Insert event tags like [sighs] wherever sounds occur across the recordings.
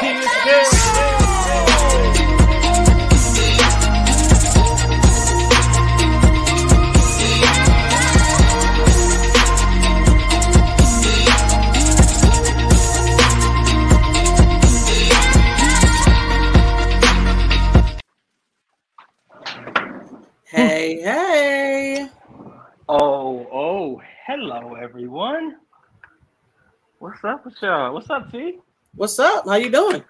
Hey, hey. Oh, oh, hello everyone. What's up with y'all? What's up, T? What's up? How you doing?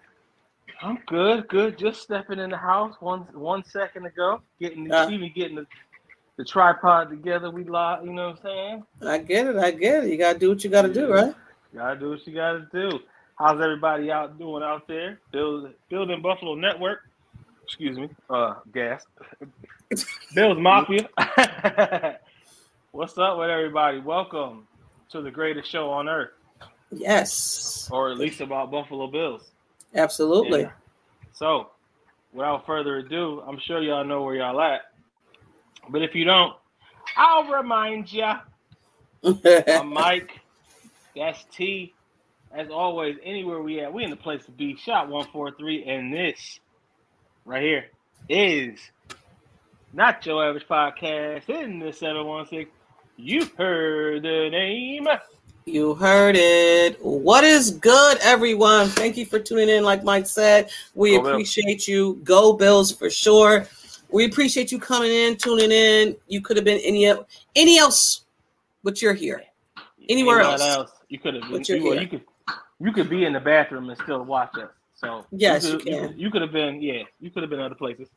I'm good, good. Just stepping in the house one one second ago. Getting Uh. me getting the, the tripod together. We live, you know what I'm saying? I get it. I get it. You gotta do what you gotta do, right? You Gotta do what you gotta do. How's everybody out doing out there? Build, building Buffalo Network. Excuse me. Uh, gas. [laughs] Bills Mafia. [laughs] What's up with everybody? Welcome to the greatest show on earth, Yes, or at least about Buffalo Bills. absolutely. Yeah. So, without further ado, I'm sure y'all know where y'all at. But if you don't, I'll remind ya. [laughs] I'm Mike. That's T. As always, anywhere we at, we in the place to be. Shot 143, and this right here is not your average podcast in the 716. You've heard the name. You heard it. What is good, everyone? Thank you for tuning in. Like Mike said, we oh, Go Bills. appreciate you. Go Bills for sure. We appreciate you coming in, tuning in. You could have been any any else, but you're here. Anywhere nothing else. You could have been. You, well, you could. You could be in the bathroom and still watch us. So Yes, you you could, could- You could have been. Yeah, you could have been other places.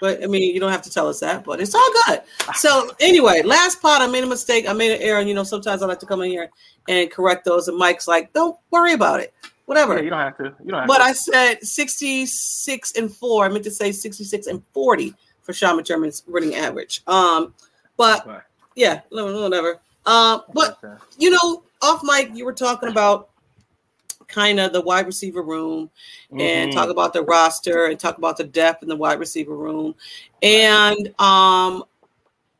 But I mean, you don't have to tell us that, but it's all good. So anyway, last part, I made a mistake. I made an error. And, you know, sometimes I like to come in here and correct those. And Mike's like, don't worry about it. Whatever. Yeah, you don't have to. You don't have But to. I said 66 and four. I meant to say 66 and 40 for Sean McDermott's winning average. Um, but Okay. yeah, whatever. Um, but you know, off mic, you were talking about kind of the wide receiver room and Mhm. talk about the roster and talk about the depth in the wide receiver room. And um,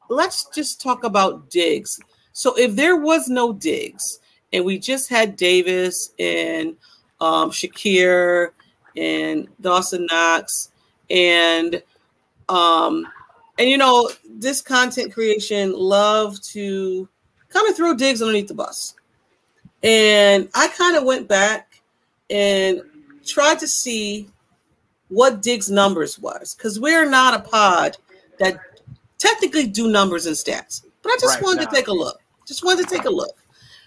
let's just talk about Diggs. So if there was no Diggs and we just had Davis and um, Shakir and Dawson Knox and um, and you know this content creation love to kind of throw Diggs underneath the bus. And I kind of went back and tried to see what Diggs' numbers was because we're not a pod that technically do numbers and stats. But I just Right, wanted nah. to take a look. Just wanted to take a look.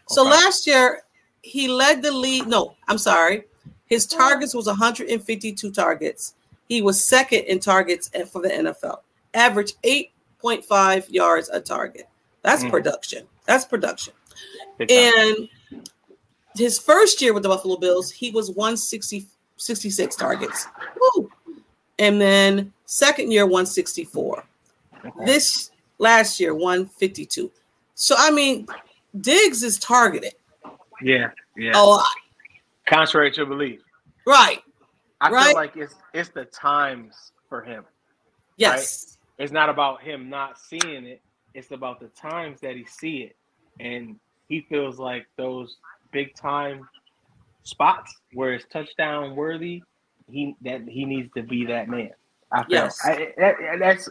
So Okay. last year he led the league. No, I'm sorry. His targets was 152 targets. He was second in targets for the NFL. Average 8.5 yards a target. That's Mm. production. That's production. Big time. And his first year with the Buffalo Bills, he was 160, 66 targets. Woo. And then second year, 164. Okay. This last year, 152. So, I mean, Diggs is targeted. yeah, yeah. Oh, Contrary to belief, right. I Right. feel like it's it's the times for him. Yes. It's not about him not seeing it. It's about the times that he see it, and he feels like those big time spots where it's touchdown worthy. He that he needs to be that man. I feel Yes. I, that, that's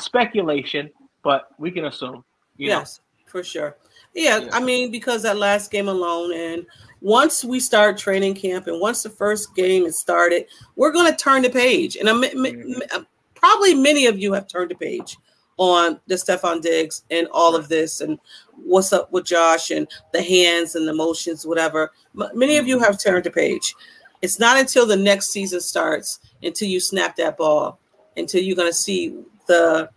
speculation, but we can assume. You know? yes, for sure. Yeah, Yeah. I mean, because that last game alone, and once we start training camp, and once the first game is started, we're going to turn the page. And I'm, Mhm. probably many of you have turned the page on the Stefon Diggs and all of this, and what's up with Josh and the hands and the motions, whatever. M- Many of you have turned the page. It's not until the next season starts until you snap that ball, until you're going to see the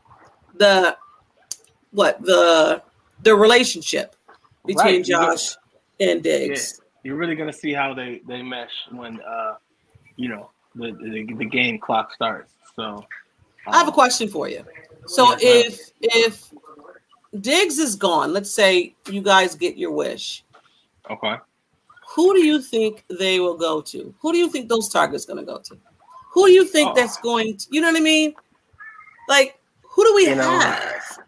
the what the the relationship between Right, Josh and Diggs. You're really gonna see how they they mesh when uh you know the the, the game clock starts. So I have a um, question for you. So if if Diggs is gone, let's say you guys get your wish, Okay. who do you think they will go to? Who do you think those targets going to go to? Who do you think Oh. that's going to? You know what I mean? Like, who do we You know, have?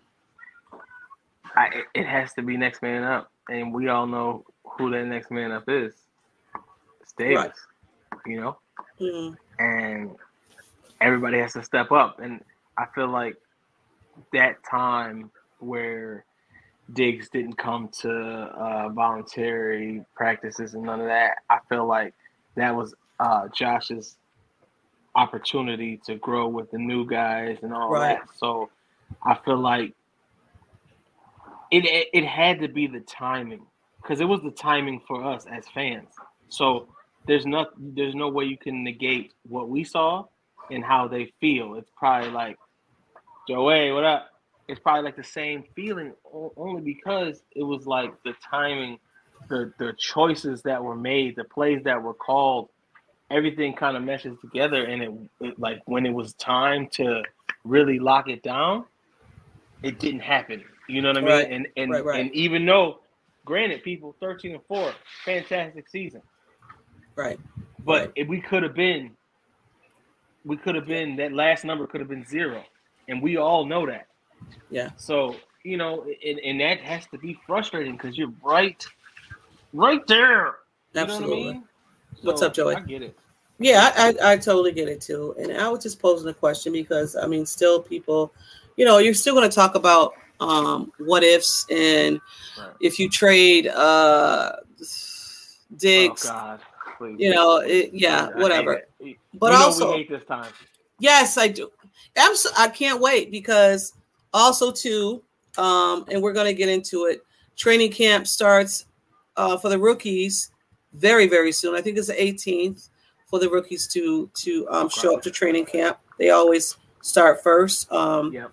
I, it- it has to be next man up, and we all know who that next man up is. It's Davis. you know, Mm. and everybody has to step up. And I feel like that time where Diggs didn't come to uh, voluntary practices and none of that, I feel like that was uh, Josh's opportunity to grow with the new guys and all Right. that. So I feel like it it, it had to be the timing because it was the timing for us as fans. So there's not there's no way you can negate what we saw and how they feel. It's probably like Joey, what up? It's probably like the same feeling only because it was like the timing, the the choices that were made, the plays that were called, everything kind of meshes together. And it, it like when it was time to really lock it down, it didn't happen. You know what I mean? Right. And and Right, right. and even though, granted, people thirteen and four, fantastic season. Right. But we could have been, we could have been that last number could have been zero, and we all know that. Yeah. So you know, and, and that has to be frustrating because you're right, right there. Absolutely. what I mean? What's So, up, Joey? I get it. Yeah, I, I, I totally get it too. And I was just posing a question because I mean, still people, you know, you're still going to talk about um, what ifs and Right. if you trade uh, Diggs, oh God, you know, it, yeah, hate whatever. But You know also, we hate this time. Yes, I do. I'm so, I can't wait because also too, um, and we're gonna get into it. Training camp starts uh, for the rookies very very soon. I think it's the 18th for the rookies to to um, show up to training camp. They always start first, um, Yep.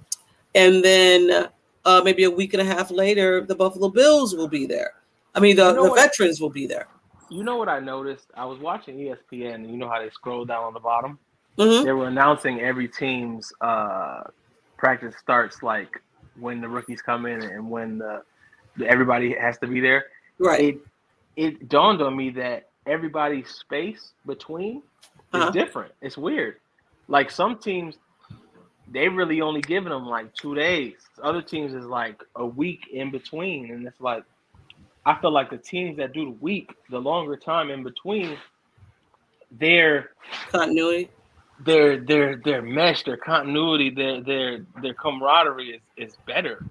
and then uh, maybe a week and a half later, the Buffalo Bills will be there. I mean, the, You know the what? veterans will be there. You know what I noticed? I was watching ESPN, and you know how they scroll down on the bottom. Mhm. they were announcing every team's uh, practice starts like when the rookies come in and when the, everybody has to be there. Right. It it dawned on me that everybody's space between is Uh-huh. different. It's weird. Like some teams, they really only giving them like two days. Other teams is like a week in between, and it's like I feel like the teams that do the week, the longer time in between, they're Continuity. Their their their mesh, their continuity, their their their camaraderie is, is better.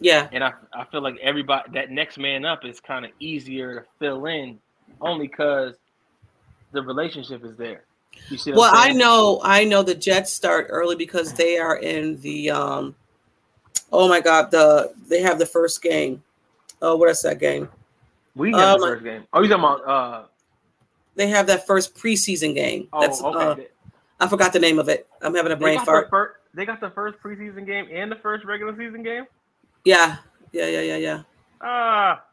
Yeah. And I, I feel like everybody that next man up is kind of easier to fill in only because the relationship is there. You see Well, I know, I know the Jets start early because they are in the um oh my god, the they have the first game. Oh, what is that game? we have um, the first game. Oh, you talking about uh They have that first preseason game. oh That's okay. uh, I forgot the name of it. I'm having a brain fart. the fir- they got the first preseason game and the first regular season game. Yeah. Yeah, yeah, yeah, yeah. Ah,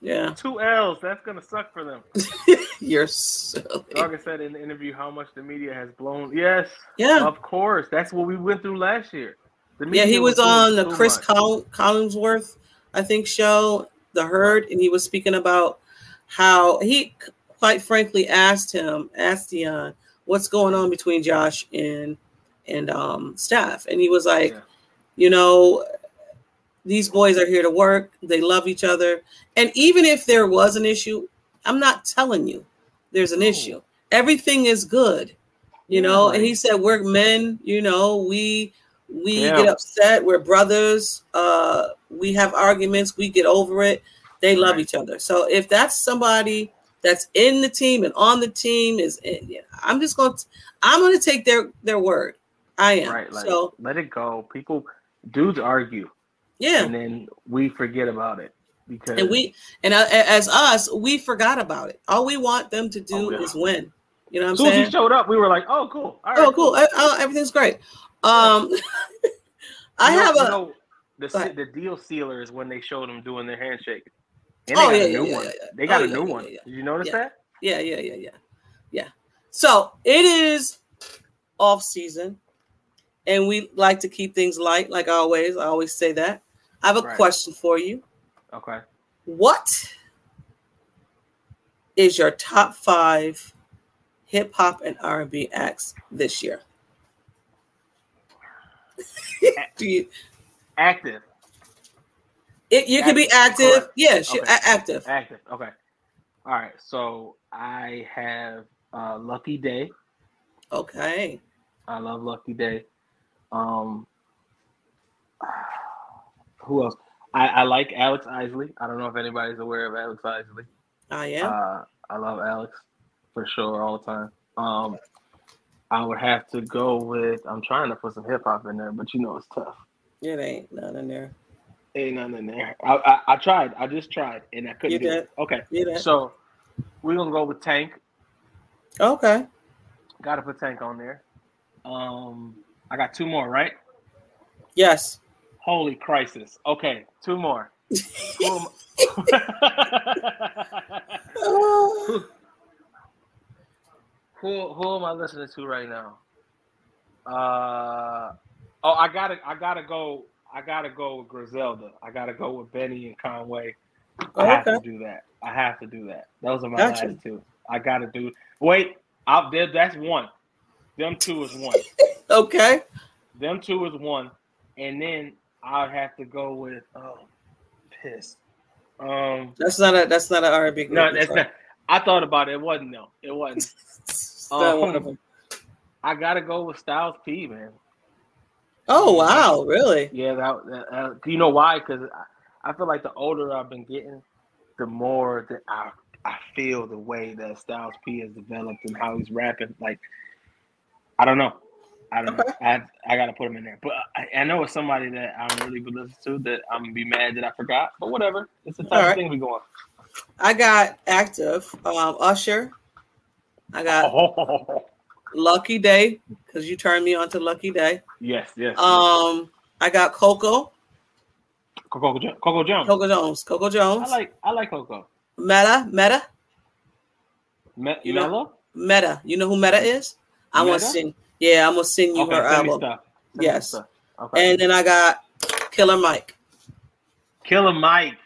Yeah. two L's. That's gonna suck for them. [laughs] You're silly. Dogga said in the interview how much the media has blown. Yes, Yeah. Of course, that's what we went through last year. The Yeah, he media was on the Chris Collinsworth, I think, show, The Herd, and he was speaking about how he, quite frankly, asked him, asked Dion, what's going on between Josh and and um staff, and he was like, Yeah. you know, these boys are here to work. They love each other, and even if there was an issue, I'm not telling you there's an No. issue. Everything is good, you know. And he said, "We're men, you know. We we Yeah. get upset. We're brothers. Uh, we have arguments. We get over it. They love Right. each other. So if that's somebody that's in the team and on the team is, I'm just going to I'm going to take their their word. I am. Right, like so let it go. People, dudes argue, yeah. and then we forget about it because and we and uh, as us we forgot about it all we want them to do Oh, yeah. is win you know what i'm as soon as he showed up, we were like, "Oh, cool! All right, oh cool I, I- everything's great um [laughs] i You know- have you a know, the the deal sealer is when they showed them doing their handshake. And Oh, they got yeah, a yeah, new yeah, one. yeah, yeah. They got Oh, a new one. Did you notice that? yeah yeah yeah yeah yeah so it is off season and we like to keep things light like always i always say that i have a Right. question for you Okay. what is your top five hip hop and R&B acts this year? [laughs] Do you? Active. It, you can be Active, active. correct. Yeah, she, Okay. a- active. Active. Okay. All right. So I have Uh, Lucky Daye. Okay. I love Lucky Daye. Um, [sighs] who else? I, I like Alex Isley. I don't know if anybody's aware of Alex Isley. I am. Uh, I love Alex for sure all the time. Um, I would have to go with. I'm trying to put some hip hop in there, but you know it's tough. it ain't none in there. Ain't nothing in there. I, I, I tried. I just tried, and I couldn't do it. Okay, so we're gonna go with Tank. Okay. Got to put Tank on there. Um, I got two more, right? Yes. Holy crisis. Okay, two more. Who am- [laughs] who who am I listening to right now? Uh oh, I gotta I gotta go. I gotta go with Griselda. I gotta go with Benny and Conway. I have okay. to do that. I have to do that. Those are my Gotcha. last two. I gotta do. Wait, out there. That's one. Them two is one. [laughs] Okay. Them two is one, and then I'd have to go with. Oh, piss. Um, That's not a that's not an R&B group. no, that's not. I thought about it. It wasn't. No, it wasn't. [laughs] Not one of them. I gotta go with Styles P, man. Oh wow, really? Yeah, that. that, that you know why? Because I, I feel like the older I've been getting, the more that I I feel the way that Styles P has developed and how he's rapping. Like, I don't know. I don't know. I I gotta put him in there, but I, I know it's somebody that I'm really been listening to that I'm gonna be mad that I forgot. But whatever, it's the type All of thing we going. I got active. Um, Usher. I got Oh, [laughs] Lucky Daye because you turned me on to Lucky Daye. yes, yes. Um, I got Coco, Coco, Coco Jones. Coco Jones, Coco Jones. I like I like Coco. Meta, Meta, Me- You know- Meta. You know who Meta is? I'm gonna Meta? sing. Yeah, I'm gonna sing you Okay, her send album. Send Yes. Okay. And then I got Killer Mike. Killer Mike.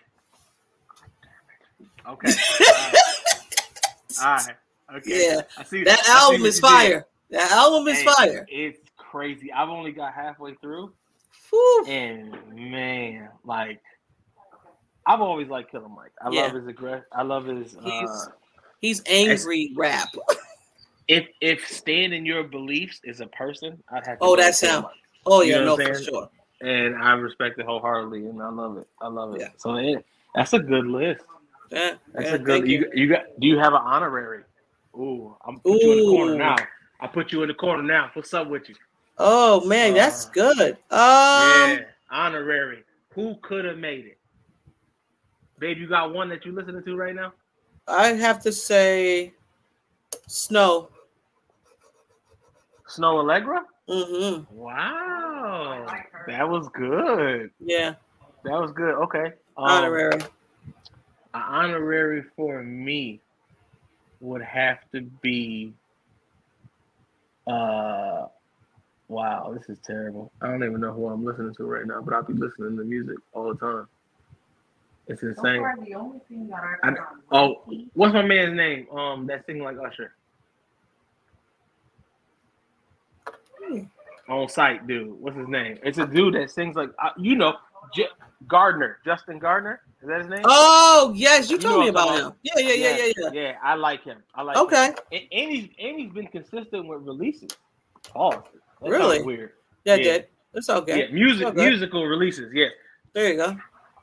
Okay. [laughs] All right. Okay. Yeah, I see that I album is you did. fire. That album is fire. It's crazy. I've only got halfway through, Whew. and man, like, I've always liked Killer Mike. I Yeah. love his aggress. I love his. Uh, He's- He's angry rap. [laughs] if if stand in your beliefs is a person, I'd have. To Oh, that's that with Killer sound- Mike. Oh You yeah, know no for sure. and I respect it wholeheartedly, and I love it. I love it. Yeah. So it, that's a good list. Yeah, That's yeah, a good. You, you got? Do you have an honorary? Ooh, I'm put you in the corner now. I put you in the corner now. What's up with you? Oh man, that's Uh, good. Um, yeah, honorary. Who could have made it? Babe, you got one that you're listening to right now? I have to say, Snoh. Snoh Aalegra. Mm-hmm. Wow, that was good. Yeah, That was good. Okay. Um, honorary. An honorary for me would have to be uh wow, this is terrible. I don't even know who I'm listening to right now, but I'll be listening to music all the time. It's insane. the only thing that I've I- oh, What's my man's name? Um that sing like Usher. Hmm. On site, dude. What's his name? It's a dude that sings like uh, you know, J- Gardner, Justin Gardner. Is that his name? Oh yes, you You told me about him. Yeah, yeah, yeah, yeah, yeah. Yeah, I like him. I like him. Okay, And, and he's and he's been consistent with releases. That Really? weird. yeah, Yeah. did. It's okay. Yeah, music Okay. musical releases. Yeah. There you go.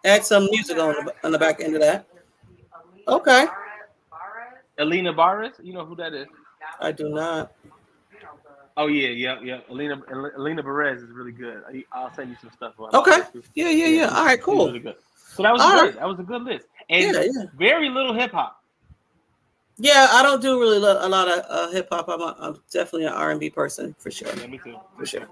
Add some music on the on the back end of that. Okay. Alina Baraz, you know who that is? I do not. Oh yeah, yeah, yeah. Alina Alina Baraz is really good. I, I'll send you some stuff. Okay. Yeah, yeah, yeah. All right, cool. Really good. So that was All good. right. That was a good list, and Yeah, yeah. very little hip hop. Yeah, I don't do really lo- a lot of uh, hip hop. I'm, I'm definitely an R and B person for sure. Yeah, me too. For sure.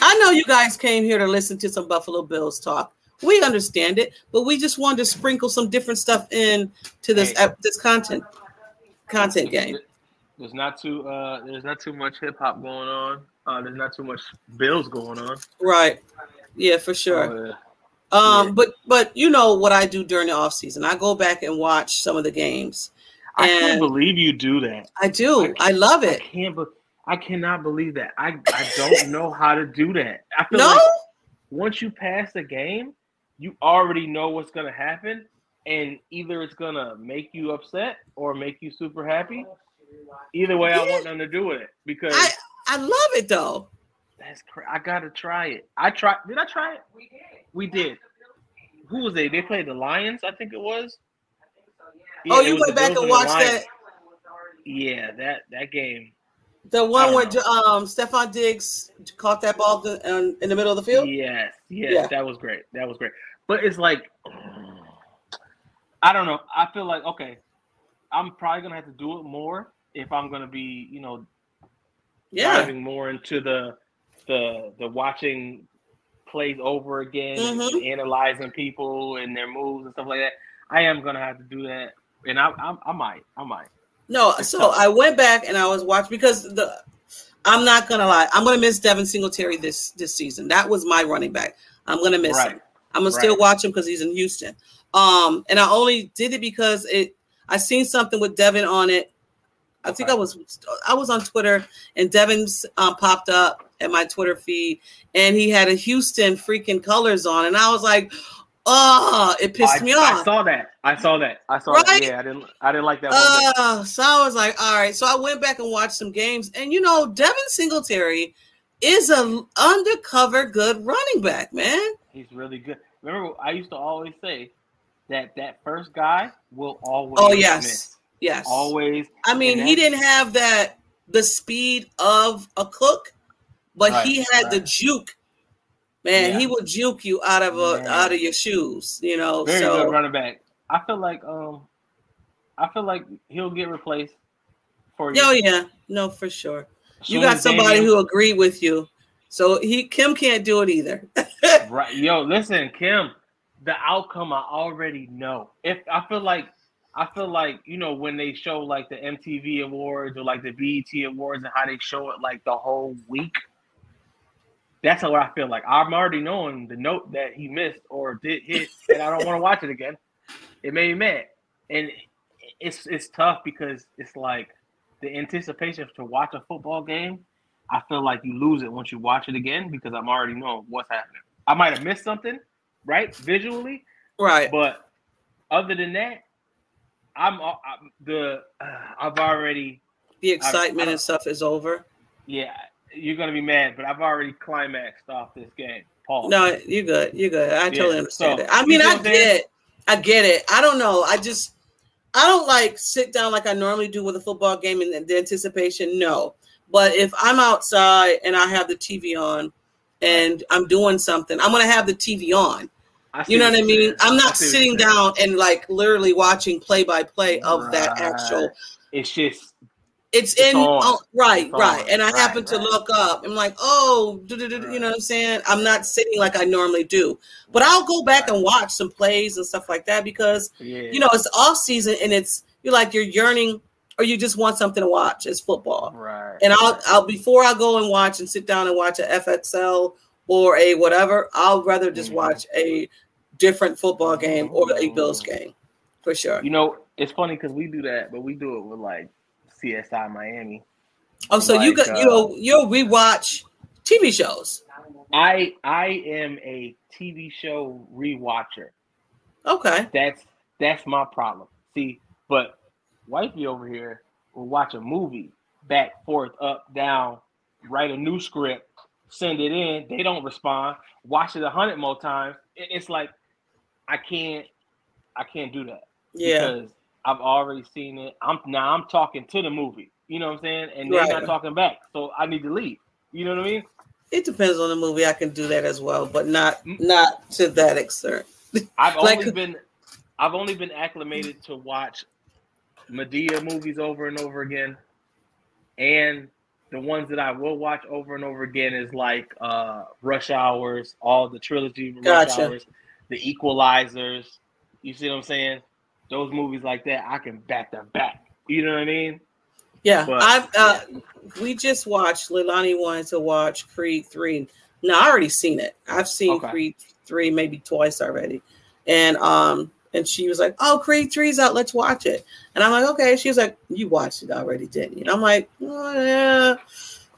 I know you guys came here to listen to some Buffalo Bills talk. We understand it, but we just wanted to sprinkle some different stuff in to this Hey. ep- this content content game. There's not too uh there's not too much hip hop going on. Uh there's not too much bills going on. Right. Yeah, for sure. Uh, Um, yeah. but but you know what I do during the off season. I go back and watch some of the games. I can't believe you do that. I do. I love it. I can't be- I cannot believe that. I, I don't [laughs] know how to do that. I feel No? like once you pass the game, you already know what's gonna happen, and either it's gonna make you upset or make you super happy. Either way, I want nothing to do with it because I I love it though. that's crazy. I gotta try it. I tried. Did I try it? We did. We did. Who was they? They played the Lions, I think it was. oh, you went back and watched that Yeah, that that game. the one where don't um Stefon Diggs caught that ball the, um, in the middle of the field. Yes, yes, Yeah. that was great. That was great. But it's like, I don't know. I feel like okay, I'm probably gonna have to do it more if I'm gonna be, you know, Yeah, diving more into the the the watching plays over again, Mhm. analyzing people and their moves and stuff like that. I am gonna have to do that, and I I, I might, I might. no. It's So tough. I went back and I was watching because the. I'm not gonna lie. I'm gonna miss Devin Singletary this this season. That was my running back. I'm gonna miss Right. him. I'm gonna still watch him because he's in Houston. Um, and I only did it because it. I seen something with Devin on it. I think I was I was on Twitter and Devin's um, popped up at my Twitter feed and he had a Houston freaking colors on and I was like, oh, it pissed I, me off. I saw that. I saw that. I saw Right? that. Yeah, I didn't. I didn't like that one. Uh, so I was like, all right. So I went back and watched some games, and you know, Devin Singletary is a undercover good running back, man. He's really good. Remember, I used to always say that that first guy will always. Oh, yes. miss. Yes. Always. I mean, he didn't have that the speed of a Cook, but Right, he had the juke. Man, Yeah. he would juke you out of a Man. out of your shoes, you know. Very so good running back. I feel like um, I feel like he'll get replaced for you. oh yeah, no, for sure. You got somebody Damian- who agreed with you. So he Kim can't do it either. [laughs] right. Yo, listen, Kim. The outcome I already know. If I feel like I feel like you know when they show like the MTV awards or like the BET awards and how they show it like the whole week. That's what I feel like. I'm already knowing the note that he missed or did hit, and I don't want to watch it again. It made me mad, and it's it's tough because it's like the anticipation to watch a football game. I feel like you lose it once you watch it again because I'm already knowing what's happening. I might have missed something, right, visually, right. but other than that, I'm, I'm the uh, I've already The excitement I- and stuff is over. yeah. You're gonna be mad, but I've already climaxed off this game. Paul. No, you good. You good. I totally understand so, it. I mean, I get it. I get it. I don't know. I just I don't like sit down like I normally do with a football game and the anticipation. No. But if I'm outside and I have the TV on and I'm doing something, I'm gonna have the TV on. You know what I mean? I'm not sitting down and like literally watching play by play of that actual It's just it's, It's in oh, right, right. And I Right, happen to look up. I'm like, oh, you know what I'm saying? I'm not sitting like I normally do. But I'll go back and watch some plays and stuff like that because yeah. you know it's off season and it's you're like you're yearning or you just want something to watch. It's football. right. And I'll I'll before I go and watch and sit down and watch a FXL or a whatever, I'll rather just Mhm. watch a different football game or a Bills Mhm. game for sure. You know, it's funny because we do that, but we do it with like CSI Miami. Oh, so you like, got uh, you know you'll rewatch TV shows. I I am a TV show rewatcher. Okay. That's that's my problem. See, but wifey over here will watch a movie back, forth, up, down, write a new script, send it in. They don't respond. Watch it a hundred more times. It- It's like I can't I can't do that. Yeah. because I've already seen it. I'm now I'm talking to the movie. You know what I'm saying? And they're Right. not talking back. So I need to leave. You know what I mean? It depends on the movie. I can do that as well, but not not to that extent. [laughs] I've Like- only been I've only been acclimated to watch Madea movies over and over again. And the ones that I will watch over and over again is like uh Rush Hours, all the trilogy Rush Gotcha. Hours, the Equalizers. You see what I'm saying? Those movies like that, I can back them back. You know what I mean? Yeah, But- I've uh, we just watched. Lilani wanted to watch Creed three. No, I already seen it. I've seen Okay. Creed three maybe twice already, and um, and she was like, "Oh, Creed three's out. Let's watch it." And I'm like, "Okay." She was like, "You watched it already, didn't you?" And I'm like, oh, "Yeah,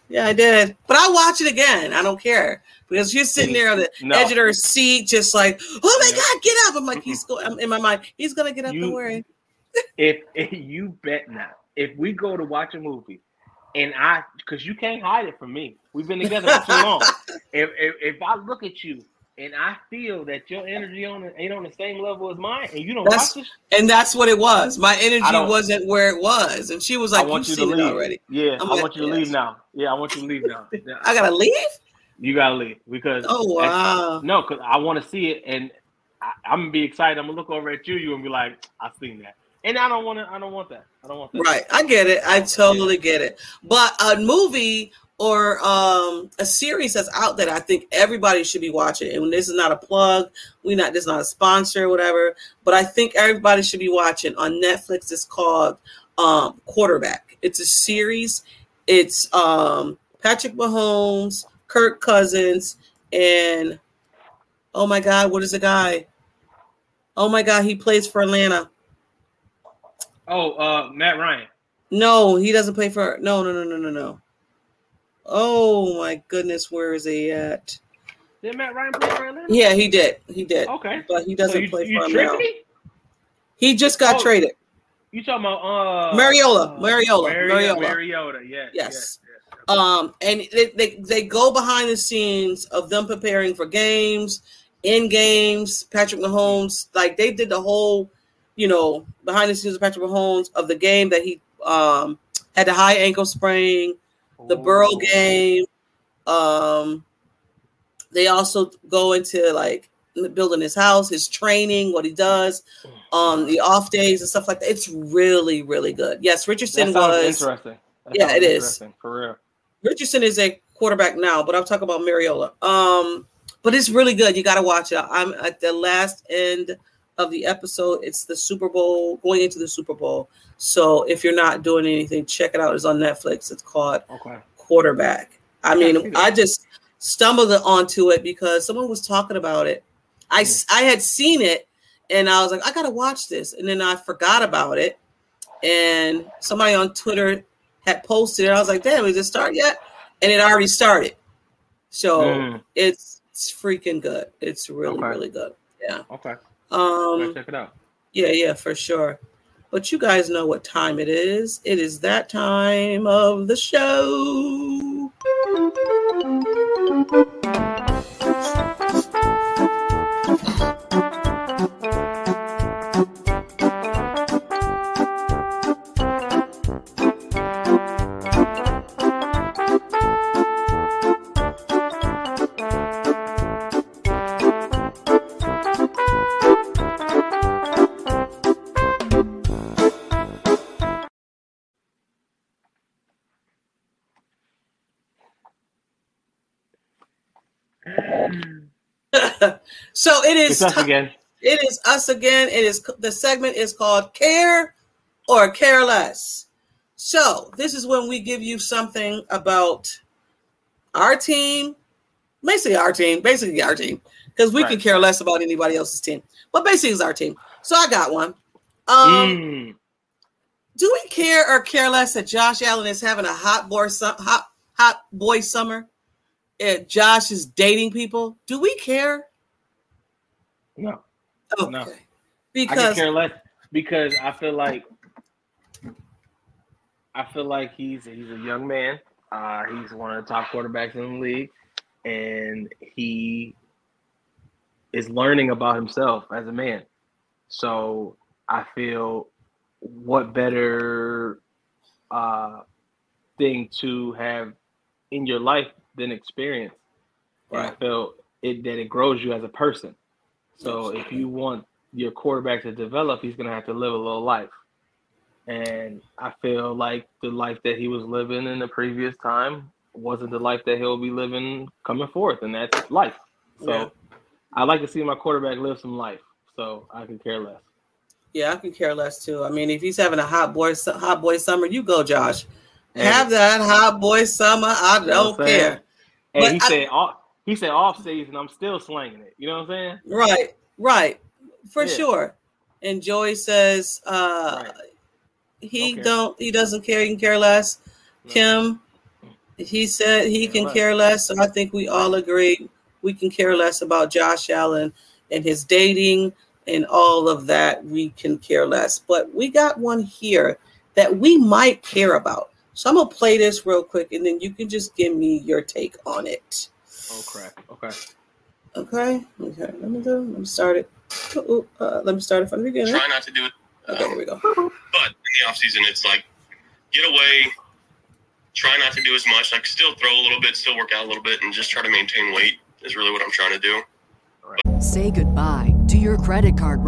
yeah, I did." But I'll watch it again. I don't care because she's sitting there on the No. edge of her seat, just like, "Oh my Yeah. god, get up!" I'm like, "He's going." I'm in my mind, he's gonna get up. You- don't worry. if, if you bet now, if we go to watch a movie and I, because you can't hide it from me, we've been together for too long. [laughs] if, if if I look at you and I feel that your energy on it ain't on the same level as mine, and you don't That's- watch it, And that's what it was. My energy wasn't where it was. And she was like, I want You've you to leave already. Yeah, I'm I like, want you to yes. leave now. Yeah, I want you to leave now. [laughs] I gotta leave? you gotta leave because Oh wow. no, because I want to see it, and I, I'm gonna be excited. I'm gonna look over at you, you gonna be like, "I've seen that," and I don't want to. I don't want that. I don't want that. Right. I get it. I totally get it. But a movie or um a series that's out that I think everybody should be watching. And this is not a plug. We not this is not a sponsor or whatever. But I think everybody should be watching on Netflix. It's called um Quarterback. It's a series. It's um Patrick Mahomes, Kirk Cousins, and oh my God, what is the guy? Oh my God, he plays for Atlanta. Oh, uh, Matt Ryan. No, he doesn't play for. No, no, no, no, no, no. Oh my goodness, where is he at? Did Matt Ryan play for Atlanta? Yeah, he did. He did. Okay. But he doesn't you, play you for now. He just got Oh, traded. You talking about uh Mariola, uh, Mariola, Mariola. Mariota, yes. Yes. yes, yes. Um, and they, they they go behind the scenes of them preparing for games, in games. Patrick Mahomes, like they did the whole, you know, behind the scenes of Patrick Mahomes of the game that he um had the high ankle sprain, the Burrow game. Um, they also go into like building his house, his training, what he does on the off days and stuff like that. It's really, really good. Yes, Richardson was interesting. That Yeah, it is. for real. Richardson is a quarterback now, but I'm talking about Mariola. Um, but it's really good. You got to watch it. I'm at the last end of the episode. It's the Super Bowl, going into the Super Bowl. So if you're not doing anything, check it out. It's on Netflix. It's called Okay. Quarterback. I mean. I just stumbled onto it because someone was talking about it. I I had seen it and I was like, I gotta watch this, and then I forgot about it. And somebody on Twitter had posted it. I was like, damn, is it start yet? And it already started. So Mm, it's it's freaking good. It's really Okay. really good. Yeah. okay. Um. check it out. Yeah. Yeah. For sure. But you guys know what time it is. It is that time of the show. It is. Us again. It is us again. It is the segment is called Care or Care Less. So this is when we give you something about our team, basically our team, basically our team, because we can care less about anybody else's team, but basically it's our team. So I got one. Um, Mm. do we care or care less that Josh Allen is having a hot boy hot hot boy summer? And Josh is dating people. Do we care? No. Okay. No. I can Because care less because I feel like I feel like he's he's a young man. Uh, he's one of the top quarterbacks in the league, and he is learning about himself as a man. So I feel what better uh, thing to have in your life than experience. And I feel it that it grows you as a person. So if you want your quarterback to develop, he's gonna have to live a little life. And I feel like the life that he was living in the previous time wasn't the life that he'll be living coming forth, and that's life. So Yeah. I like to see my quarterback live some life. So I can care less. Yeah, I can care less too. I mean, if he's having a hot boy hot boy summer, you go, Josh. Have that hot boy summer. I don't I'm saying? care. But he I- said. He said off season. I'm still slanging it. You know what I'm saying? Right, right, for Yeah. sure. And Joey says uh Right. he Okay. don't he doesn't care. He can care less. No. Kim, he said he Yeah, can right. care less. So I think we all agree we can care less about Josh Allen and his dating and all of that, we can care less. But we got one here that we might care about. So I'm gonna play this real quick, and then you can just give me your take on it. Oh crap! Okay. Okay. Okay. Let me do. Let me start it. Uh, let me start it from the beginning. Try not to do it. Okay, here we go. But in the off season, it's like get away. Try not to do as much. Like still throw a little bit, still work out a little bit, and just try to maintain weight is really what I'm trying to do. Say goodbye to your credit card rewards. Greedy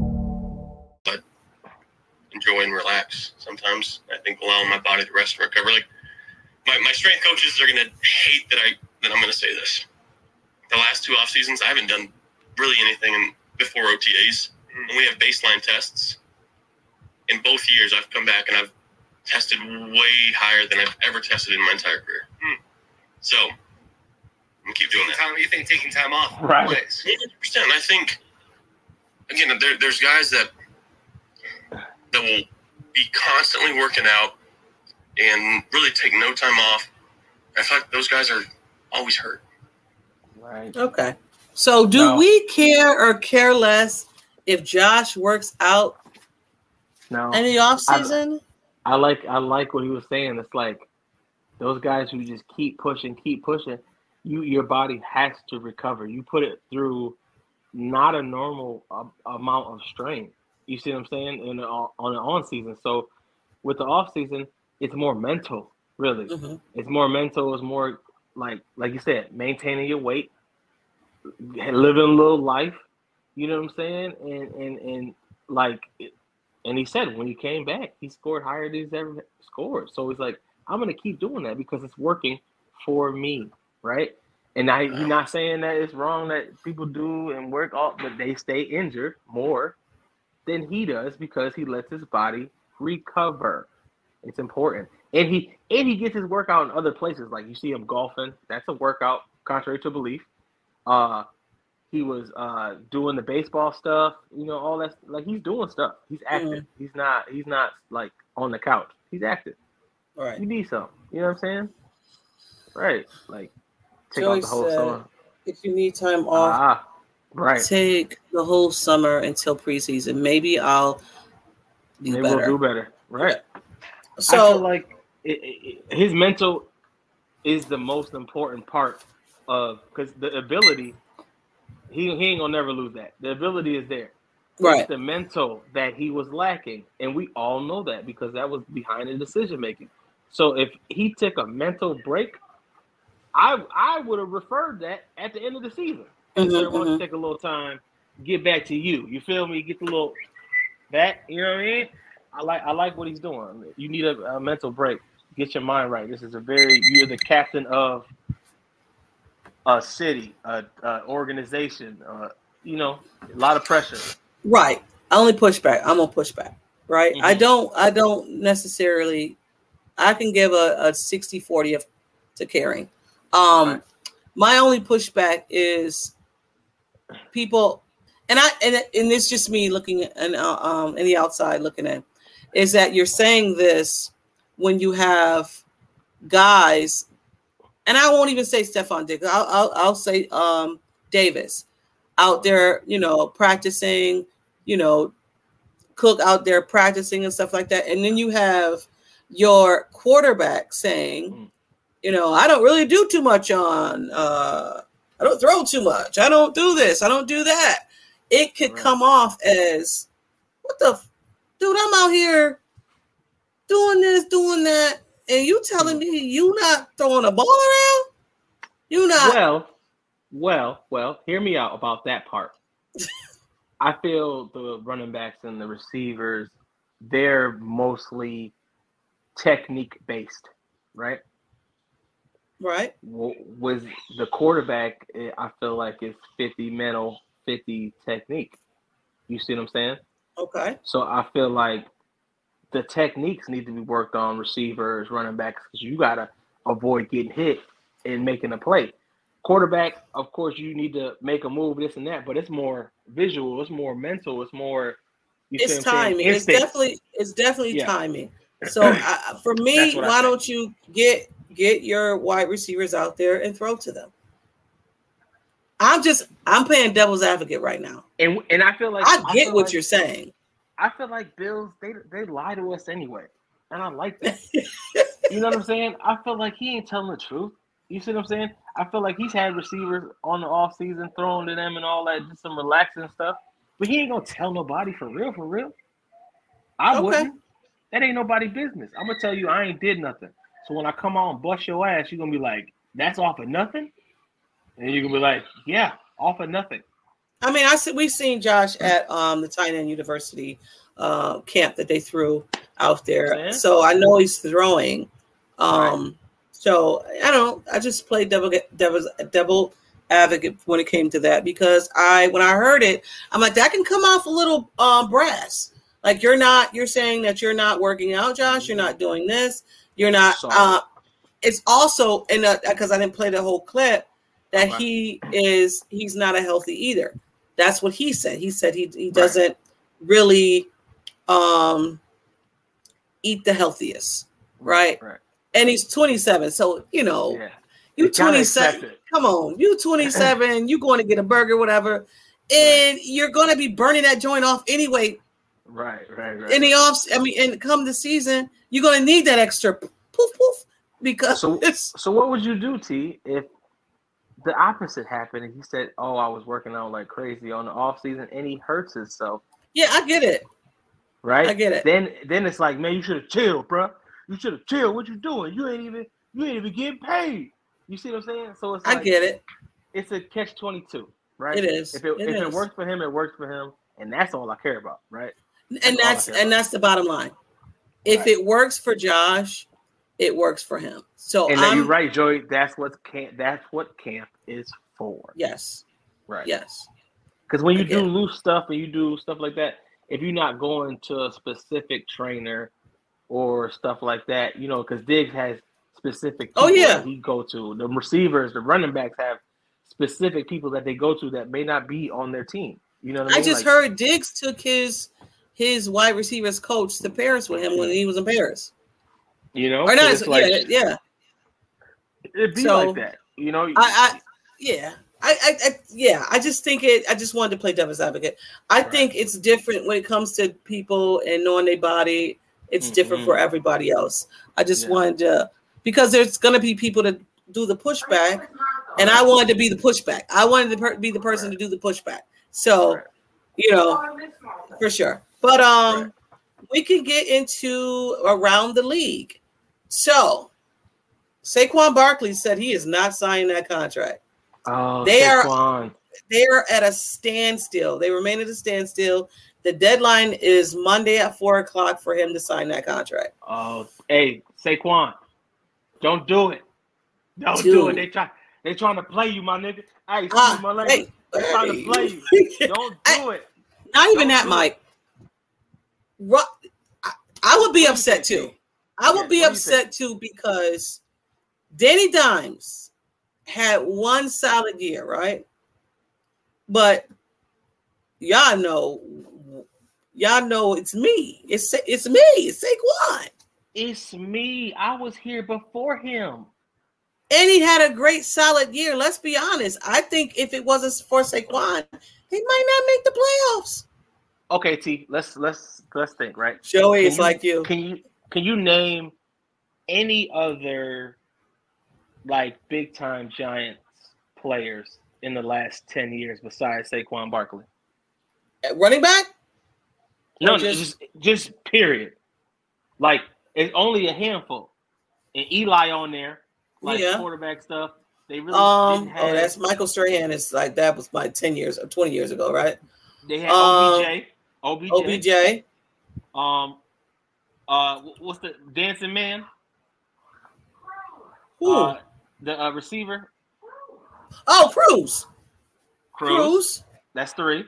enjoy and relax. Sometimes I think allowing my body to rest and recover. Like my, my strength coaches are gonna hate that I that I'm gonna say this. The last two off seasons, I haven't done really anything in, before OTAs. And we have baseline tests. In both years, I've come back and I've tested way higher than I've ever tested in my entire career. Hmm. So I'm gonna keep doing that. Time, you think taking time off? Right. Ways. 100%. I think again, there, there's guys that that will be constantly working out and really take no time off. I feel like those guys are always hurt. Right. Okay. So, do No. we care or care less if Josh works out No. in the off season? I like I like what he was saying. It's like those guys who just keep pushing, keep pushing. You your body has to recover. You put it through not a normal uh, amount of strain. You see what I'm saying? In the, on the on season. So with the off season, it's more mental. Really, Mhm. it's more mental. It's more like like you said, maintaining your weight, living a little life. You know what I'm saying? And and and like and he said when he came back, he scored higher than he's ever scored. So he's like, I'm gonna keep doing that because it's working for me, right? And I, he's not saying that it's wrong that people do and work all, but they stay injured more than he does because he lets his body recover. It's important, and he and he gets his workout in other places. Like you see him golfing, that's a workout, contrary to belief. Uh, he was uh doing the baseball stuff, you know, all that. Like he's doing stuff. He's active. He's not. He's not like on the couch. He's active. Right. You need some. You know what I'm saying? Right. Like take Joey out the whole said, summer. If you need time off, Ah, right. take the whole summer until preseason. Maybe I'll do Maybe better. we'll do better. Right. So, like it, it, it- his mental is the most important part of because the ability he, he ain't gonna never lose that. The ability is there. right. It's the mental that he was lacking, and we all know that because that was behind the decision making. So if he took a mental break, I I would have referred that at the end of the season. Mhm, wanting to take a little time, get back to you. You feel me? Get the little that. You know what I mean? I like I like what he's doing. You need a, a mental break. Get your mind right. This is a very you're the captain of a city, a, a organization. Uh, you know, a lot of pressure. Right. I only push back. I'm gonna push back. Right. I Mhm. don't I don't necessarily I can give a, a 60 40 of, to caring. Um Right. my only pushback is people and I and, and it's just me looking and uh, um in the outside looking at is that you're saying this when you have guys and I won't even say Stefon Diggs. I'll, I'll I'll say um Davis out there, you know, practicing, you know, Cook out there practicing and stuff like that. And then you have your quarterback saying, Mm. you know, I don't really do too much on uh I don't throw too much. I don't do this. I don't do that. It could Right. come off as what the f- dude, I'm out here doing this, doing that, and you telling mm. me you not throwing a ball around? You not Well, well, well, hear me out about that part. [laughs] I feel the running backs and the receivers, they're mostly technique based, right? Right? Was the quarterback, eh, I feel like it's 50 mental, 50 technique. You see what I'm saying? Okay. So I feel like the techniques need to be worked on receivers, running backs, because you gotta avoid getting hit and making a play. Quarterback, of course, you need to make a move, this and that, but it's more visual, it's more mental, it's more. it's timing. It's definitely it's definitely yeah. timing. [clears throat] So for me, why don't you get get your wide receivers out there and throw to them? I'm just I'm playing devil's advocate right now, and and I feel like I get I what like, you're saying. I feel like Bills they they lie to us anyway, and I like that. [laughs] you know what I'm saying? I feel like he ain't telling the truth. You see what I'm saying? I feel like he's had receivers on the off season throwing to them and all that, just some relaxing stuff. But he ain't gonna tell nobody for real, for real. I okay. wouldn't. That ain't nobody business. I'm gonna tell you I ain't did nothing. So when I come on and bust your ass, you're gonna be like, that's off of nothing? And you're gonna be like, yeah, off of nothing. I mean, I said we've seen Josh at um the Tight End University uh, camp that they threw out there. Yeah. So I know he's throwing. Um right. so I don't I just played devil devil devil advocate when it came to that because I when I heard it, I'm like that can come off a little um brass. Like you're not you're saying that you're not working out, Josh, you're not doing this, you're not uh it's also in a because I didn't play the whole clip that okay. he is he's not a healthy either. That's what he said. He said he, he doesn't right. really um eat the healthiest, right? right? And he's 27. So, you know, yeah. you 27. Come on, you 27, you going to get a burger, whatever, and right. you're going to be burning that joint off anyway. Right, right, right. In the off, I mean, and come the season, you're going to need that extra poof poof because so, so what would you do, T, if the opposite happened and he said, "Oh, I was working out like crazy on the off season," and he hurts himself. Yeah, I get it. Right, I get it. Then, then it's like, man, you should have chilled, bro. You should have chilled. What you doing? You ain't even, you ain't even getting paid. You see what I'm saying? So it's. Like, I get it. It's a catch twenty two, right? It is. If it, it if is. it works for him, it works for him, and that's all I care about, right? And that's and that's the bottom line. If right. it works for Josh, it works for him. So and you're right, Joey. That's what camp. That's what camp is for. Yes. Right. Yes. Because when you do loose stuff and you do stuff like that, if you're not going to a specific trainer or stuff like that, you know, because Diggs has specific. oh yeah. He go to the receivers, the running backs have specific people that they go to that may not be on their team. You know, I, mean? I, just like, heard Diggs took his his wide receivers coach to Paris with him when he was in Paris. You know, or not? like, yeah, yeah. It'd be so, like that. You know, I, I yeah. I, I, I, yeah, I just think it. I just wanted to play devil's advocate. I right. think it's different when it comes to people and knowing their body. It's mm-hmm. different for everybody else. I just yeah. wanted to because there's going to be people to do the pushback, and I wanted to be the pushback. I wanted to per- be the person right. to do the pushback. So, right. You know, for sure. But um, we can get into around the league. So, Saquon Barkley said he is not signing that contract. Oh, they Saquon. are they are at a standstill. They remain at a standstill. The deadline is Monday at four o'clock for him to sign that contract. Oh, hey, Saquon, don't do it. Don't Dude. do it. They try. They trying to play you, my nigga. Hey, uh, my hey, they trying to play you. [laughs] Don't do I, it. Not even that, Mike. I, I would be upset too. I would be upset too because Danny Dimes had one solid year, right? But y'all know, y'all know it's me. It's it's me. It's Saquon. It's me. I was here before him. And he had a great solid year. Let's be honest. I think if it wasn't for Saquon, he might not make the playoffs. Okay, T. Let's let's let's think. Right, Joey, it's like you. Can you can you name any other like big time Giants players in the last 10 years besides Saquon Barkley? At running back? No, just, just just period. Like it's only a handful. And Eli on there, like yeah. quarterback stuff. They really um have, oh that's Michael Strahan It's like that was like 10 years or 20 years ago, right? They had OBJ. Um, OBJ. OBJ. Um uh what's the dancing man? Who? Uh, the uh, receiver? Oh, Cruz. Cruz. Cruz. That's three.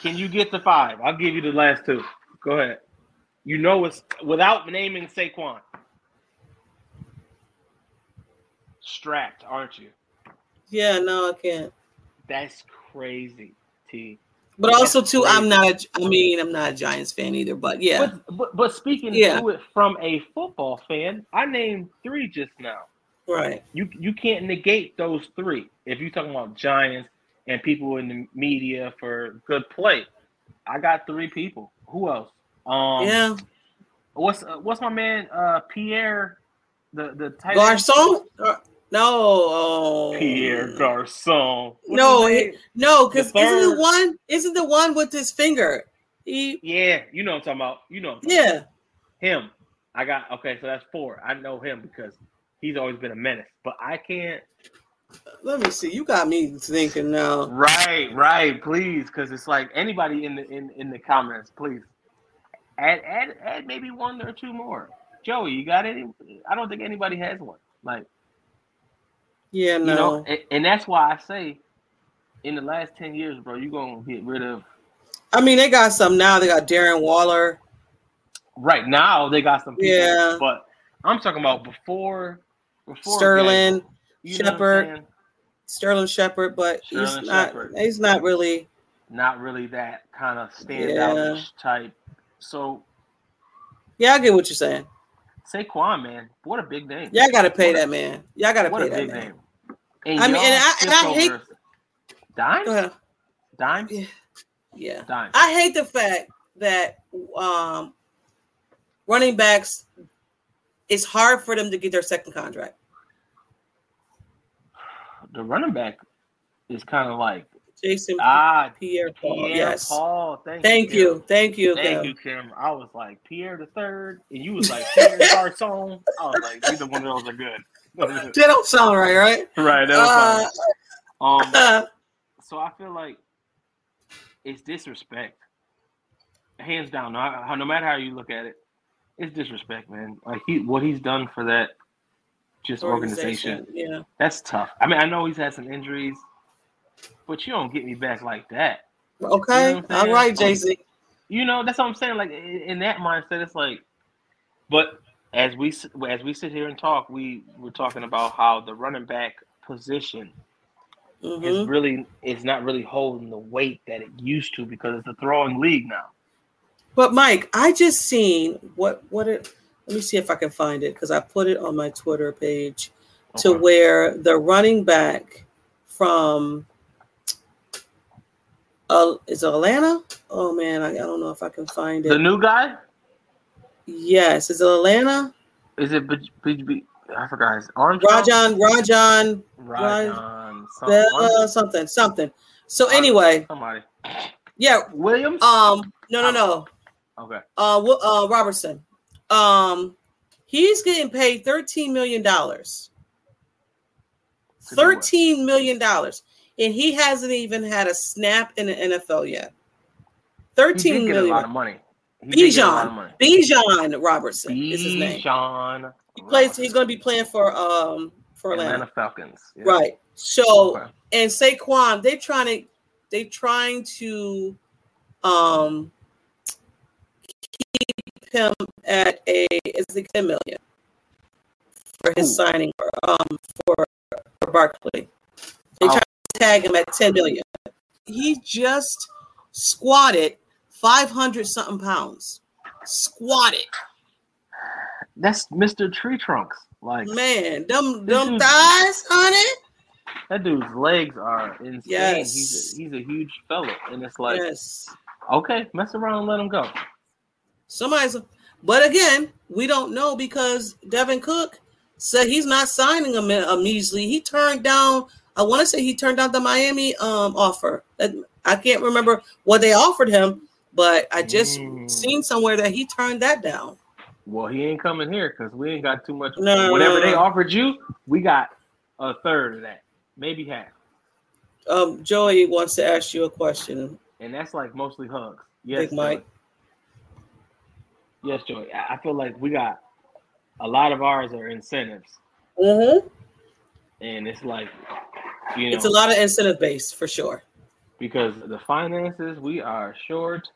Can you get the five? I'll give you the last two. Go ahead. You know it's without naming Saquon. Strapped, aren't you? Yeah, no, I can't. That's crazy, T. But That's also too, I'm not. I mean, I'm not a Giants fan either. But yeah, But, but but speaking Yeah. to it from a football fan, I named three just now. right. You you can't negate those three if you're talking about Giants and people in the media for good play. I got three people. Who else? Um, yeah, What's uh, what's my man uh Pierre, the the? Garcon. No, oh. Pierre Garcon. No, no, because isn't the one? Isn't the one with his finger? He, yeah, you know what I'm talking about. You know, what I'm talking yeah. about. him. I got okay, so that's four. I know him because he's always been a menace. But I can't. Let me see. You got me thinking now. Right, right. Please, because it's like anybody in the in in the comments, please add add add maybe one or two more. Joey, you got any? I don't think anybody has one. Like Yeah, no. you know, and, and that's why I say, in the last ten years, bro, you're gonna get rid of. I mean, they got some now. They got Darren Waller. Right now, they got some people, Yeah. but I'm talking about before, before Sterling, Gabriel, you know what I'm Shepard. Sterling Shepard, but he's not. He's not really. not really that kind of Yeah. standout type. So Yeah, I get what you're saying. Saquon, man, what a big name. Y'all got to pay What a- that man. Y'all got to What pay a that man. name. And I mean, and I- and I hate- Dime? Ahead. Dime? Yeah. Yeah. Dime. I hate the fact that um, running backs. It's hard for them to get their second contract. The running back is kind of like Jason ah Pierre Paul. Pierre yes. Paul. Thank, Thank Kim. you. Thank you. Thank Kim. you, Kim. I was like Pierre the third, and you was like Pierre Garcon. I was like, either one of those are good. That don't sound right, right? right. Uh, um, uh, [laughs] so I feel like it's disrespect, hands down. No, no matter how you look at it, it's disrespect, man. Like he, what he's done for that just organization, Yeah. that's tough. I mean, I know he's had some injuries, but you don't get me back like that. Okay. You know All right, JC. You know, that's what I'm saying. Like in that mindset, it's like, but as we as we sit here and talk, we we're talking about how the running back position is Mhm. really is not really holding the weight that it used to because it's a throwing league now. But Mike, I just seen what what it. Let me see if I can find it because I put it on my Twitter page to where the running back from uh, is it Atlanta? Oh man, I, I don't know if I can find it. The new guy Yes, is it Atlanta? is it? B- B- B- I forgot his Armstrong. Rajon. Rajan Rajan. Some, Bell, something something. So anyway, somebody. yeah. Williams. Um, no, no, no. okay. uh, uh Robertson. Um, he's getting paid thirteen million dollars. To do what? Thirteen million dollars, and he hasn't even had a snap in the NFL yet. He Thirteen did get a lot of money. He did get a Bijan. Bijan Robertson is his name. Bijan. He plays. He's going to be playing for um for Atlanta, Atlanta Falcons. Yeah. right? So Okay. and Saquon, they're trying to they're trying to um keep him at a is it ten million for his Ooh. signing for um for for Barkley. They Oh. try to tag him at ten million. He just squatted five hundred something pounds. Squatted, That's Mr. Tree Trunks. Like man. Them them thighs, honey. that dude's legs are insane. Yes. He's a, he's a huge fella, and it's like yes. okay, mess around and let him go. Somebody's, but again, we don't know because Dalvin Cook said he's not signing him immediately. He turned down. I want to say he turned down the Miami um offer. That I can't remember what they offered him, but I just Mm. seen somewhere that he turned that down. Well, he ain't coming here because we ain't got too much. No, Whatever no, they offered you, we got a third of that, maybe half, Um, Joey wants to ask you a question. and that's like mostly hugs. Yes, Big Mike. Joey. Yes, Joey. I I feel like we got a lot of ours are incentives, Mm-hmm. and it's like you know It's a lot of incentive based for sure. because the finances we are short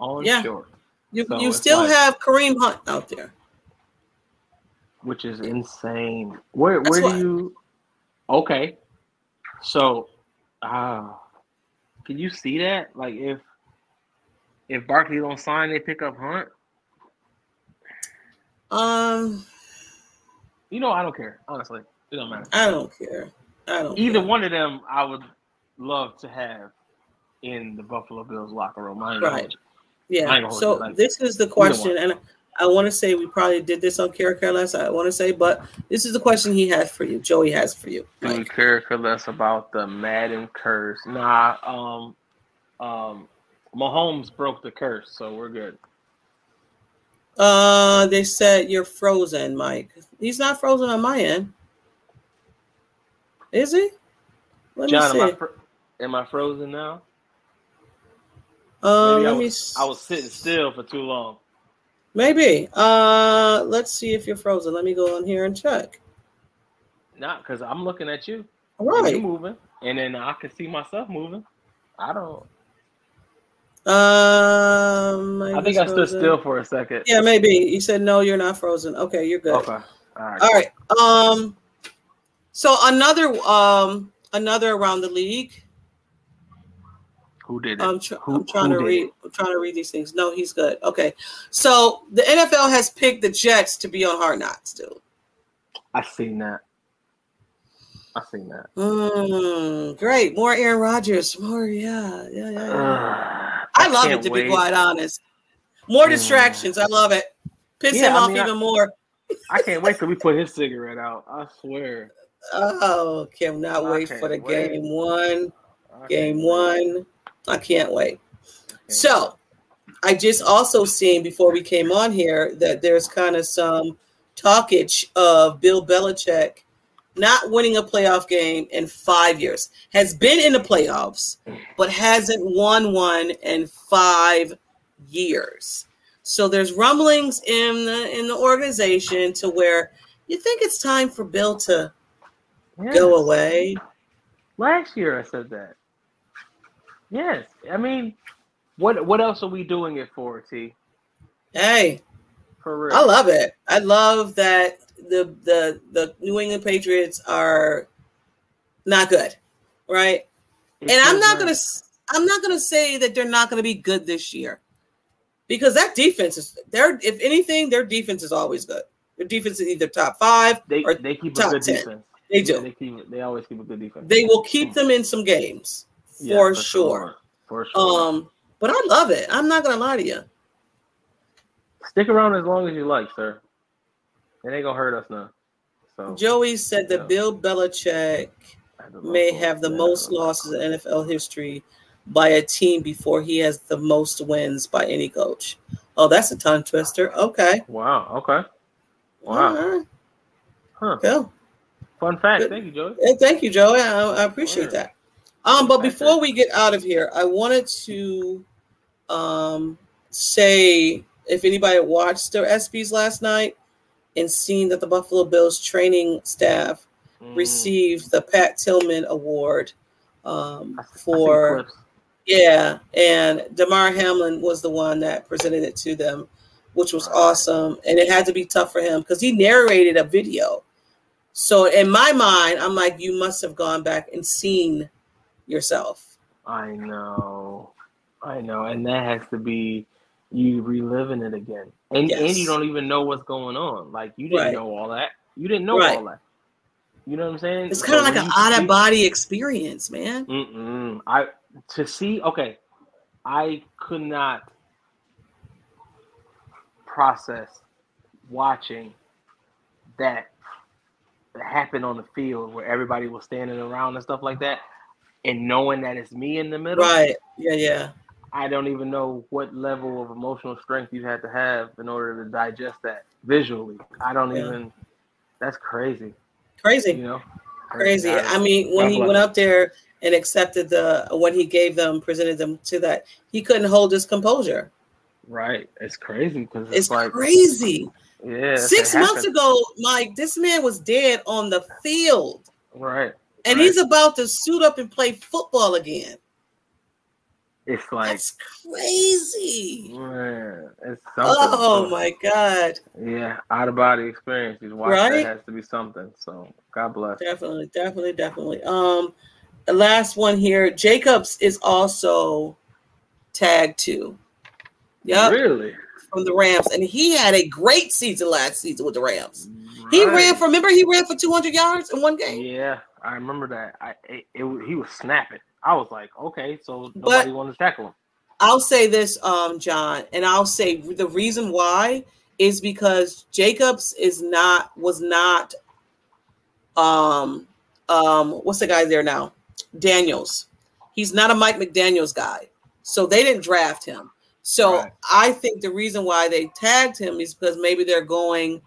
on Yeah. short. You So you still like- have Kareem Hunt out there. which is insane. Where That's where why- do you? Okay, so, uh, can you see that? Like if if Barkley don't sign, they pick up Hunt. Um, You know, I don't care. Honestly, it don't matter. I don't care. I don't. Either care. one of them, I would love to have in the Buffalo Bills locker room. I Right. Hold you. I Yeah. ain't gonna hold So like, this is the question, and I want to say we probably did this on Care Care less. I want to say, but this is the question he has for you. Joey has for you. Do we Mike. care less about the Madden curse? Nah. Um. Um. Mahomes broke the curse, so we're good. Uh, they said you're frozen, Mike. He's not frozen on my end. Is he? Let John, me am I, fr- am I frozen now? Maybe I let me. was, I was sitting still for too long. Maybe. Uh, let's see if you're frozen. Let me go in here and check. Not because I'm looking at you. All right. moving, and then I can see myself moving. I don't. Um, I think I stood still for a second. Yeah, maybe. You said no, you're not frozen. Okay, you're good. Okay. All right. All right. Um, so another um another around the league. Who did it? I'm, tr- Who- I'm trying to read. it? I'm trying to read these things. No, he's good. Okay. So the NFL has picked the Jets to be on Hard Knocks, dude. I seen that. I seen that. Mm, great. More Aaron Rodgers. More, yeah, yeah, yeah. yeah. I, love it to wait. be quite honest. More Mm. distractions. I love it. Piss Yeah, him I off mean, I- even more. I can't wait till we put his cigarette out. I swear. Oh, cannot I wait for the wait. game one. Game can't one. I can't wait. So, I just also seen before we came on here that there's kind of some talkage of Bill Belichick not winning a playoff game in five years. Has been in the playoffs, but hasn't won one in five years. So there's rumblings in the in the organization to where you think it's time for Bill to Yes. go away. Last year I said that. Yes. I mean, what what else are we doing it for, T? Hey, For real. I love it. I love that the the the New England Patriots are not good, right? It and I'm not gonna s- I'm not gonna say that they're not gonna be good this year, because that defense is their if anything their defense is always good. Their defense is either top five they or they keep a top good 10. defense. they do. They keep they always keep a good defense. They will keep them in some games Yeah, for sure. For sure. Um, but I love it. I'm not gonna lie to you. Stick around as long as you like, sir. It ain't gonna hurt us now. So Joey said that Yeah. Bill Belichick may have the most know. losses in NFL history by a team before he has the most wins by any coach. Oh, that's a tongue twister. Okay. Wow. Okay. Wow. right. Huh. Cool. Fun fact. Good. Thank you, Joey. Hey, thank you, Joey. I, I appreciate that. Um, but before we get out of here, I wanted to um say if anybody watched their ESPYs last night and seen that the Buffalo Bills training staff Mm. received the Pat Tillman Award um, I see- I see for. Yeah, and Damar Hamlin was the one that presented it to them, which was awesome. And it had to be tough for him because he narrated a video. So in my mind, I'm like, you must have gone back and seen yourself. I know, I know, and that has to be you reliving it again, and and you don't even know what's going on. Like you didn't Right. know all that. You didn't know Right. all that. You know what I'm saying? It's So kind of like an out of body experience, man. Mm-mm. I to see. Okay, I could not process watching that happen on the field where everybody was standing around and stuff like that, and knowing that it's me in the middle. Right. Yeah, yeah. I don't even know what level of emotional strength you had to have in order to digest that visually. I don't Yeah. even. That's crazy. Crazy. You know. Crazy. I- I mean, when God he went him. up there and accepted the when he gave them, presented them to that, he couldn't hold his composure. Right. It's crazy because it's, It's like crazy. yeah. Six months ago, Mike, this man was dead on the field, Right. And Right. he's about to suit up and play football again. It's like That's crazy. man, it's something. Oh my god. Yeah, out of body experience. Watch Right? that has to be something. So God bless. Definitely, definitely, definitely. Um, the last one here, Jacobs is also tagged too. Yeah. Really? from the Rams, and he had a great season last season with the Rams. He ran for. Remember, he ran for 200 yards in one game. Yeah, I remember that. I it, it- he was snapping. I was like, okay, so nobody wanted to tackle him. I'll say this, um, John, and I'll say the reason why is because Jacobs is not was not um um what's the guy there now? Daniels. He's not a Mike McDaniels guy. So they didn't draft him. So Right. I think the reason why they tagged him is because maybe they're going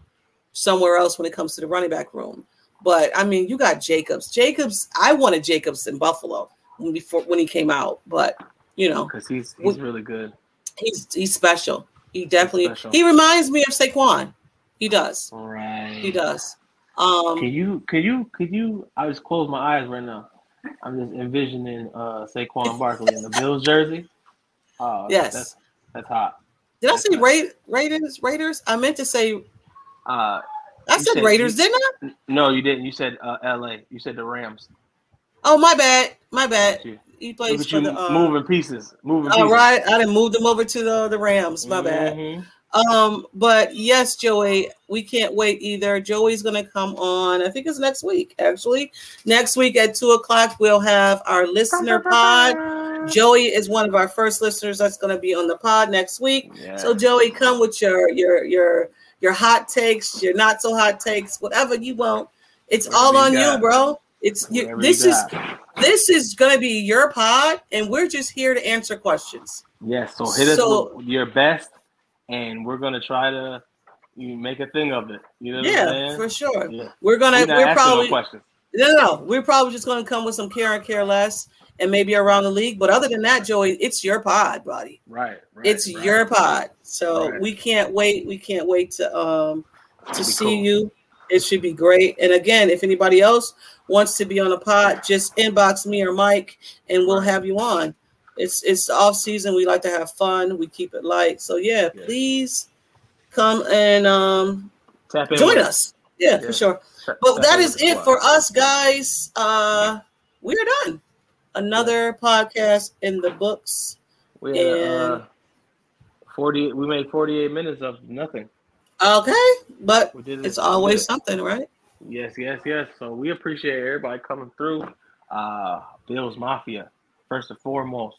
somewhere else when it comes to the running back room. But I mean, you got Jacobs. Jacobs, I wanted Jacobs in Buffalo when before when he came out, but you know, because he's he's Would- really good. he's he's special. He definitely special. he reminds me of Saquon. He does. Right. He does. Um Can you? Could you? Could you? I just close my eyes right now. I'm just envisioning uh Saquon [laughs] Barkley in the Bills jersey. Oh, Yes. that's that's hot. did I say nice. Ra- Raiders? Raiders? I meant to say Uh, I said said Raiders, you- didn't I? no, you didn't. You said uh, L.A. You said the Rams. Oh my bad. My bad. You, He Look plays for you the uh, moving pieces. Moving All pieces. right, I didn't move them over to the the Rams. My bad. Mhm. Um, but yes, Joey, we can't wait either. Joey's gonna come on. I think it's next week. Actually, next week at two o'clock we'll have our listener pod. Joey is one of our first listeners that's gonna be on the pod next week. Yeah. So Joey, come with your your your your hot takes, your not so hot takes, whatever you want. It's Whatever all you on got. you, bro. It's you, this you is this is gonna be your pod, and we're just here to answer questions. Yes, so hit So- us with your best, and we're gonna try to you make a thing of it. You know Yeah, for sure. Yeah. We're gonna We're we're probably. No, no, no. We're probably just going to come with some care and care less and maybe around the league. But other than that, Joey, it's your pod, buddy. Right, right. it's right. your pod. So Right. we can't wait. We can't wait to um to see cool. you. It should be great. And again, if anybody else wants to be on a pod, just inbox me or Mike and we'll Right. have you on. It's it's off season. We like to have fun. We keep it light. So yeah, Yeah. please come and um Tap in join us. Yeah, Yeah. for sure. But tap that in is with the it squad. for us, guys. Uh, we're done. Another podcast in the books. We had, uh, and- forty. We made forty-eight minutes of nothing. Okay, but it. it's always it. something, right? Yes, yes, yes. So we appreciate everybody coming through. Uh Bills Mafia, first and foremost,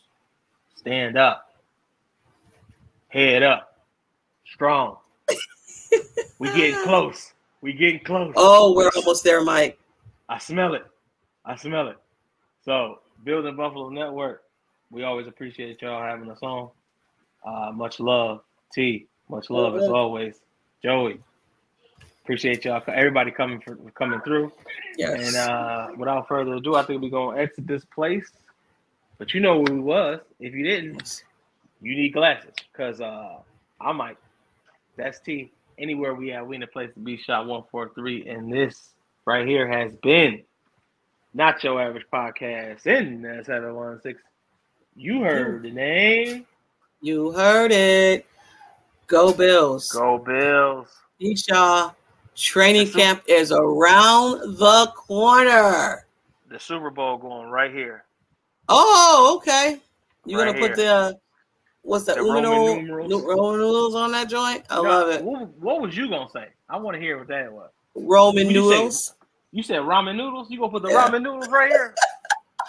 stand up, head up, strong. [laughs] we getting close. We getting close. Oh, we're almost there, Mike. I smell it. I smell it. So, Built in Buffalo Network, we always appreciate y'all having us on. Uh, much love, T. Much love as Mhm. always, Joey. Appreciate y'all, everybody coming for coming through. Yes. And uh, without further ado, I think we're gonna exit this place. But you know who we was. If you didn't, you need glasses. Cause uh, I might. That's T. Anywhere we at, we in a place to be. Shot one four three, and this right here has been not your average podcast in the seven one six. You heard the name. you heard it. Go Bills. Go Bills. Eshaw, training camp is around the corner. The Super Bowl going right here. Oh, okay. You Right gonna put here. the what's that The Roman, numerals. Roman numerals on that joint? I No, love it. What, what was you gonna say? I want to hear what that was. Roman What you say? noodles. You said ramen noodles. You gonna put the Yeah. ramen noodles right here?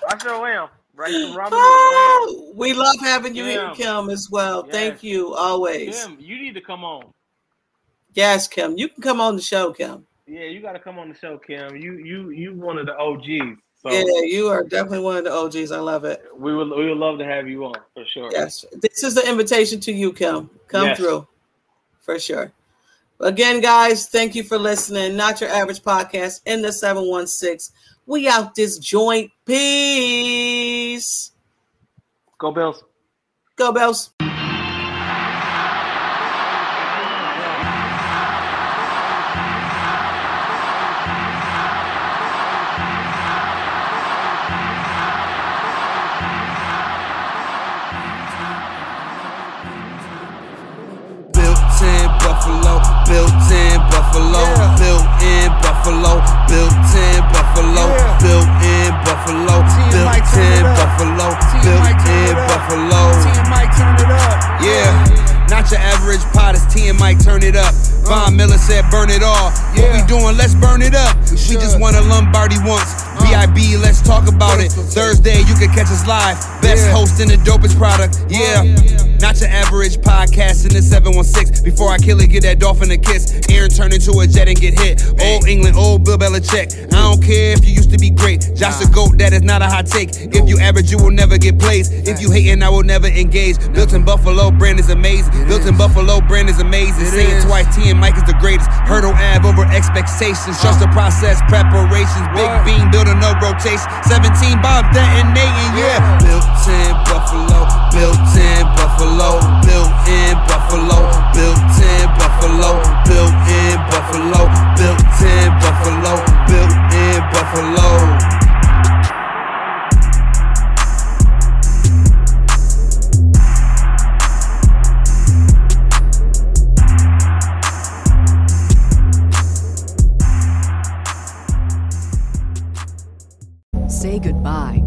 I sure am. Right, some ramen noodles. Oh, we love having you here, Kim. Kim, as well. Yes. Thank you always. Kim, you need to come on. Yes, Kim. You can come on the show, Kim. Yeah, you got to come on the show, Kim. You you you one of the OGs. So Yeah, you are definitely one of the OGs. I love it. we would we would love to have you on for sure. Yes. This is the invitation to you, Kim. Come Yes. through for sure. Again, guys, thank you for listening. Not your average podcast in the 716. We out this joint. Peace. Go Bills. Go, Bells. And Mike, turn it up. Von Miller said, burn it all. What we doing, let's burn it up. We just won a Lombardi once. BIB, let's talk about it. Thursday, you can catch us live. Best host in the dopest product. Yeah. Not your average podcast in the 716. Before I kill it, get that dolphin a kiss. Aaron turn into a jet and get hit. Old England, old Bill Belichick. I don't care if you used to be great. Josh a GOAT, that is not a hot take. If you average, you will never get plays. If you hating, I will never engage. Built in Buffalo, brand is amazing. Built in Buffalo, brand is amazing. Say it twice, T and Mike is the greatest. Hurdle Ave over expectations. Trust the process, preparations. Big beam, building no rotation. 17 bombs detonating, yeah. Built in Buffalo, built in Buffalo, built in Buffalo, built in Buffalo, built in Buffalo, built in Buffalo, built in Buffalo. Say goodbye